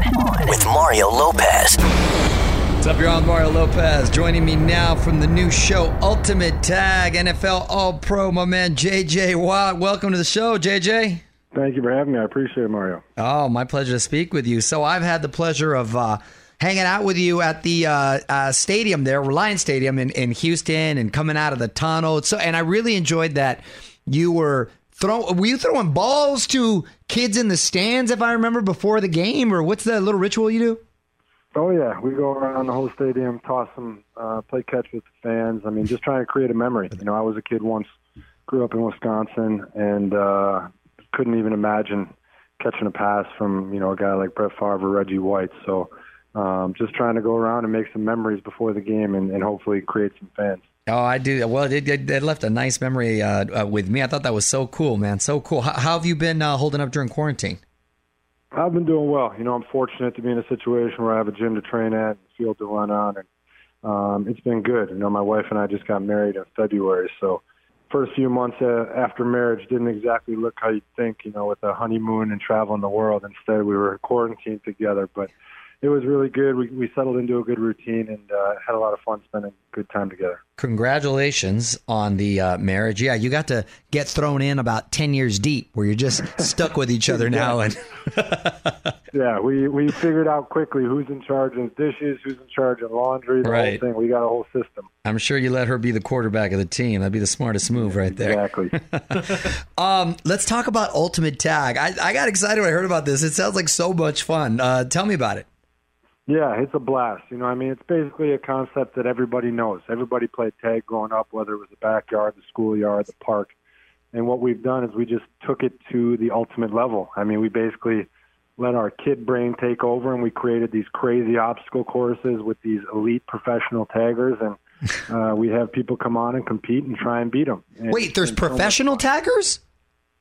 On, on with Mario Lopez. What's up, you're on Mario Lopez. Joining me now from the new show, Ultimate Tag, NFL All Pro, my man JJ Watt. Welcome to the show, JJ. Thank you for having me. I appreciate it, Mario. Oh, my pleasure to speak with you. So, I've had the pleasure of uh, hanging out with you at the uh, uh, stadium there, Reliant Stadium in, in Houston, and coming out of the tunnel. So, and I really enjoyed that you were throw. Were you throwing balls to kids in the stands, if I remember, before the game, or what's the little ritual you do? Oh yeah, we go around the whole stadium, toss them, uh, play catch with the fans. I mean, just trying to create a memory. You know, I was a kid once, grew up in Wisconsin, and uh, couldn't even imagine catching a pass from you know a guy like Brett Favre Reggie White. So, um, just trying to go around and make some memories before the game, and, and hopefully create some fans. Oh, I do. Well, it, it, it left a nice memory uh, uh, with me. I thought that was so cool, man. So cool. How, how have you been uh, holding up during quarantine? I've been doing well. You know, I'm fortunate to be in a situation where I have a gym to train at, field to run on, and um, it's been good. You know, my wife and I just got married in February, so first few months uh, after marriage didn't exactly look how you'd think. You know, with a honeymoon and traveling the world. Instead, we were quarantined together, but it was really good. We we settled into a good routine and uh, had a lot of fun spending good time together. Congratulations on the uh, marriage. Yeah, you got to get thrown in about ten years deep, where you're just stuck with each other now. And yeah, we we figured out quickly who's in charge of dishes, who's in charge of laundry, the Right. whole thing. We got a whole system. I'm sure you let her be the quarterback of the team. That'd be the smartest move right there. Exactly. Um, let's talk about Ultimate Tag. I, I got excited when I heard about this. It sounds like so much fun. Uh, tell me about it. Yeah, it's a blast. You know, I mean, it's basically a concept that everybody knows. Everybody played tag growing up, whether it was the backyard, the schoolyard, the park. And what we've done is we just took it to the ultimate level. I mean, we basically let our kid brain take over, and we created these crazy obstacle courses with these elite professional taggers, and uh, we have people come on and compete and try and beat them. And Wait, there's it's so professional taggers?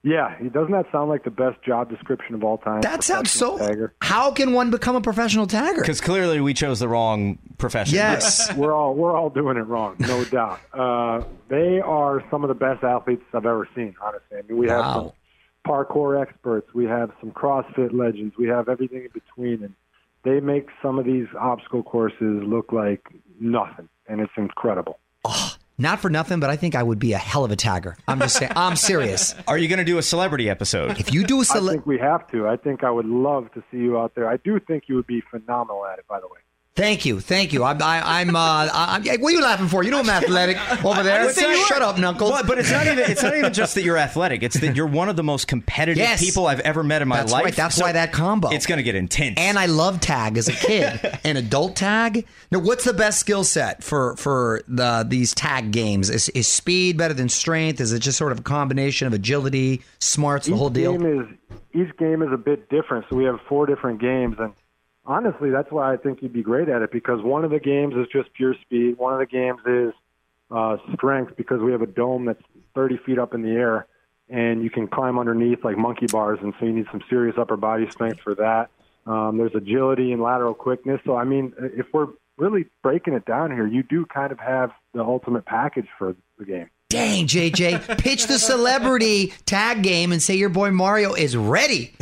Yeah, he doesn't that sound like the best job description of all time? That sounds so. Tagger. How can one become a professional tagger? Because clearly we chose the wrong profession. Yes. we're all we're all doing it wrong, no doubt. Uh, they are some of the best athletes I've ever seen. Honestly, I mean, we have some parkour experts, we have some CrossFit legends, we have everything in between, and they make some of these obstacle courses look like nothing, and it's incredible. Not for nothing, but I think I would be a hell of a tagger. I'm just saying. I'm serious. Are you going to do a celebrity episode? If you do a celebrity, I think we have to. I think I would love to see you out there. I do think you would be phenomenal at it. By the way. Thank you, thank you. I'm, I, I'm. Uh, I'm. What are you laughing for? You know I'm athletic over there. would say Shut up, Knuckles. But, but it's not even it's not even just that you're athletic. It's that you're one of the most competitive Yes. people I've ever met in my That's life. right. That's why that combo. It's going to get intense. And I love tag as a kid. and adult tag. Now, what's the best skill set for for the these tag games? Is, is speed better than strength? Is it just sort of a combination of agility, smarts, the whole deal? game is each game is a bit different. So we have four different games, and honestly, that's why I think you'd be great at it because one of the games is just pure speed. One of the games is uh, strength because we have a dome that's 30 feet up in the air, and you can climb underneath like monkey bars, and so you need some serious upper body strength for that. Um, there's agility and lateral quickness. So I mean, if we're really breaking it down here, you do kind of have the ultimate package for the game. Dang, JJ, pitch the celebrity tag game and say your boy Mario is ready.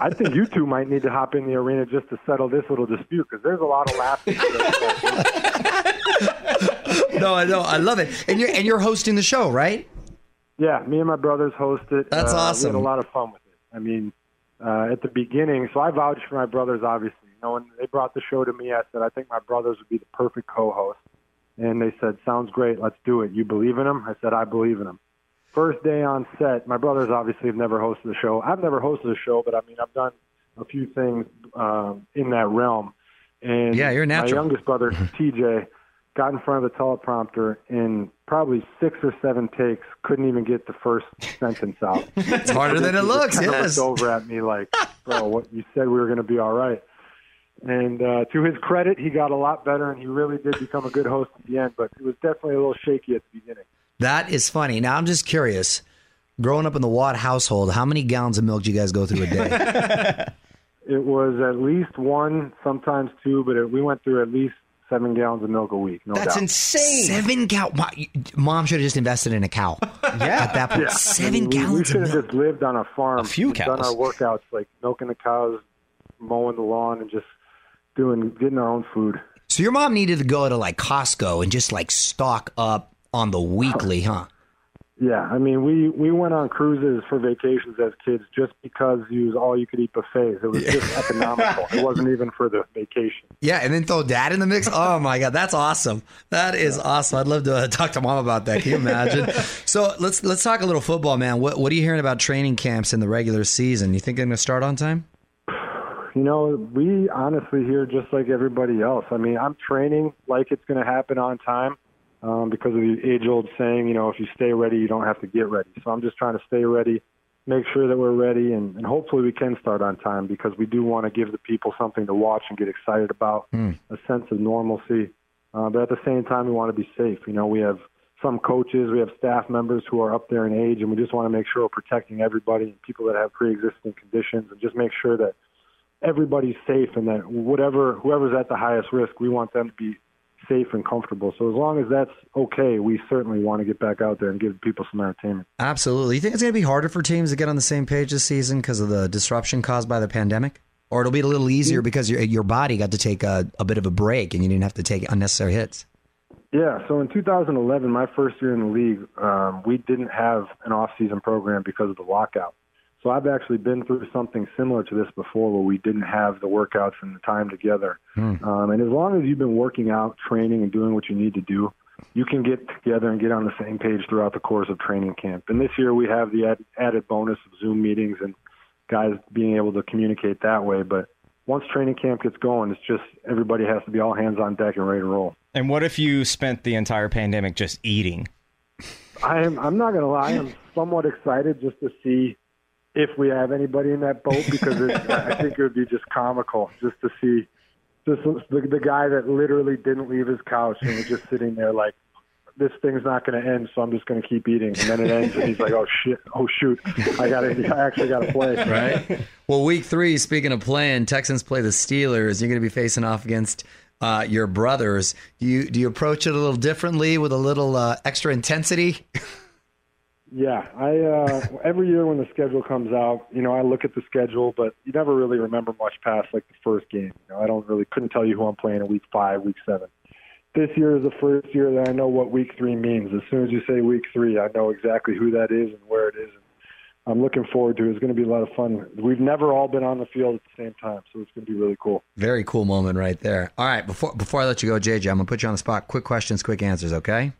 I think you two might need to hop in the arena just to settle this little dispute because there's a lot of laughter. no, I know, I love it. And you're and you're hosting the show, right? yeah, me and my brothers host it. That's uh, awesome. We had a lot of fun with it. I mean, uh, at the beginning, so I vouched for my brothers. Obviously, you know, when they brought the show to me, I said I think my brothers would be the perfect co-host, and they said, "Sounds great, let's do it." You believe in them? I said, "I believe in them." First day on set, my brothers obviously have never hosted a show. I've never hosted a show, but I mean, I've done a few things um, in that realm. And Yeah, you're natural. My youngest brother, TJ, got in front of the teleprompter in probably six or seven takes. Couldn't even get the first sentence out. It's harder than it looks. Yes. looked over at me like, "Bro, what you said we were going to be all right." And uh, to his credit, he got a lot better, and he really did become a good host at the end. But it was definitely a little shaky at the beginning. That is funny. Now I'm just curious. Growing up in the Watt household, how many gallons of milk do you guys go through a day? It was at least one, sometimes two, but it, we went through at least seven gallons of milk a week. No That's doubt. insane. Seven gallons. Mom should have just invested in a cow. Yeah. At that point, Yeah. seven I mean, we- We, should have just lived on a farm. A few We've Done our workouts like milking the cows, mowing the lawn, and just doing getting our own food. So your mom needed to go to like Costco and just like stock up on the weekly, huh? Yeah, I mean, we we went on cruises for vacations as kids just because you was all you could eat buffets. It was just economical. It wasn't even for the vacation. Yeah, and then throw dad in the mix. Oh my god, that's awesome. That is awesome. I'd love to uh, talk to mom about that. Can you imagine? so let's let's talk a little football, man. What what are you hearing about training camps in the regular season? You think they're going to start on time? You know, we honestly here just like everybody else. I mean, I'm training like it's going to happen on time um, because of the age-old saying, you know, if you stay ready, you don't have to get ready. So I'm just trying to stay ready, make sure that we're ready, and, and hopefully we can start on time because we do want to give the people something to watch and get excited about, a sense of normalcy. Uh, but at the same time, we want to be safe. You know, we have some coaches, we have staff members who are up there in age, and we just want to make sure we're protecting everybody and people that have pre-existing conditions, and just make sure that everybody's safe and that whatever whoever's at the highest risk, we want them to be safe and comfortable. So as long as that's okay, we certainly want to get back out there and give people some entertainment. Absolutely. You think it's going to be harder for teams to get on the same page this season because of the disruption caused by the pandemic? Or it'll be a little easier because your, your body got to take a, a bit of a break and you didn't have to take unnecessary hits? Yeah, so in 2011, my first year in the league, um, we didn't have an off-season program because of the lockout. So I've actually been through something similar to this before, where we didn't have the workouts and the time together. Um, and as long as you've been working out, training, and doing what you need to do, you can get together and get on the same page throughout the course of training camp. And this year we have the add, added bonus of Zoom meetings and guys being able to communicate that way. But once training camp gets going, it's just everybody has to be all hands on deck and ready to roll. And what if you spent the entire pandemic just eating? I am. I'm not gonna lie. I'm somewhat excited just to see if we have anybody in that boat because it, I think it would be just comical just to see just the, the guy that literally didn't leave his couch and was just sitting there like this thing's not going to end, so I'm just going to keep eating. And then it ends, and he's like, "Oh shit! Oh shoot! I got to. I actually got to play." Right. well, week three, speaking of playing, Texans play the Steelers. You're going to be facing off against uh, your brothers. Do you do you approach it a little differently with a little uh, extra intensity? Yeah, I uh, every year when the schedule comes out, you know, I look at the schedule, but you never really remember much past like the first game. You know, I don't really couldn't tell you who I'm playing in week five, week seven. This year is the first year that I know what week three means. As soon as you say week three, I know exactly who that is and where it is. And I'm looking forward to. it. It's going to be a lot of fun. We've never all been on the field at the same time, so it's going to be really cool. Very cool moment right there. All right, before before I let you go, JJ, I'm gonna put you on the spot. Quick questions, quick answers. Okay.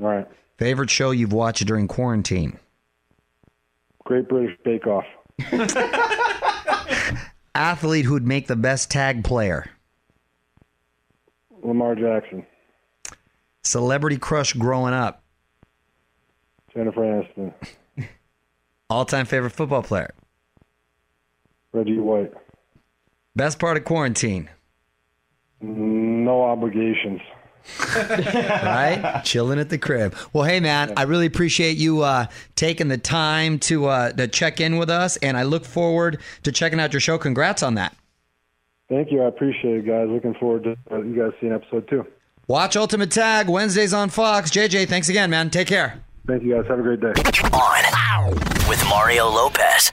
All right. Favorite show you've watched during quarantine? Great British Bake Off. Athlete who'd make the best tag player? Lamar Jackson. Celebrity crush growing up? Jennifer Aniston. All time favorite football player? Reggie White. Best part of quarantine? No obligations. right? Chilling at the crib. Well, hey man, I really appreciate you uh, taking the time to uh, to check in with us, and I look forward to checking out your show. Congrats on that. Thank you. I appreciate it, guys. Looking forward to uh, you guys seeing episode two. Watch Ultimate Tag Wednesdays on Fox. JJ, thanks again, man. Take care. Thank you, guys. Have a great day. On with Mario Lopez.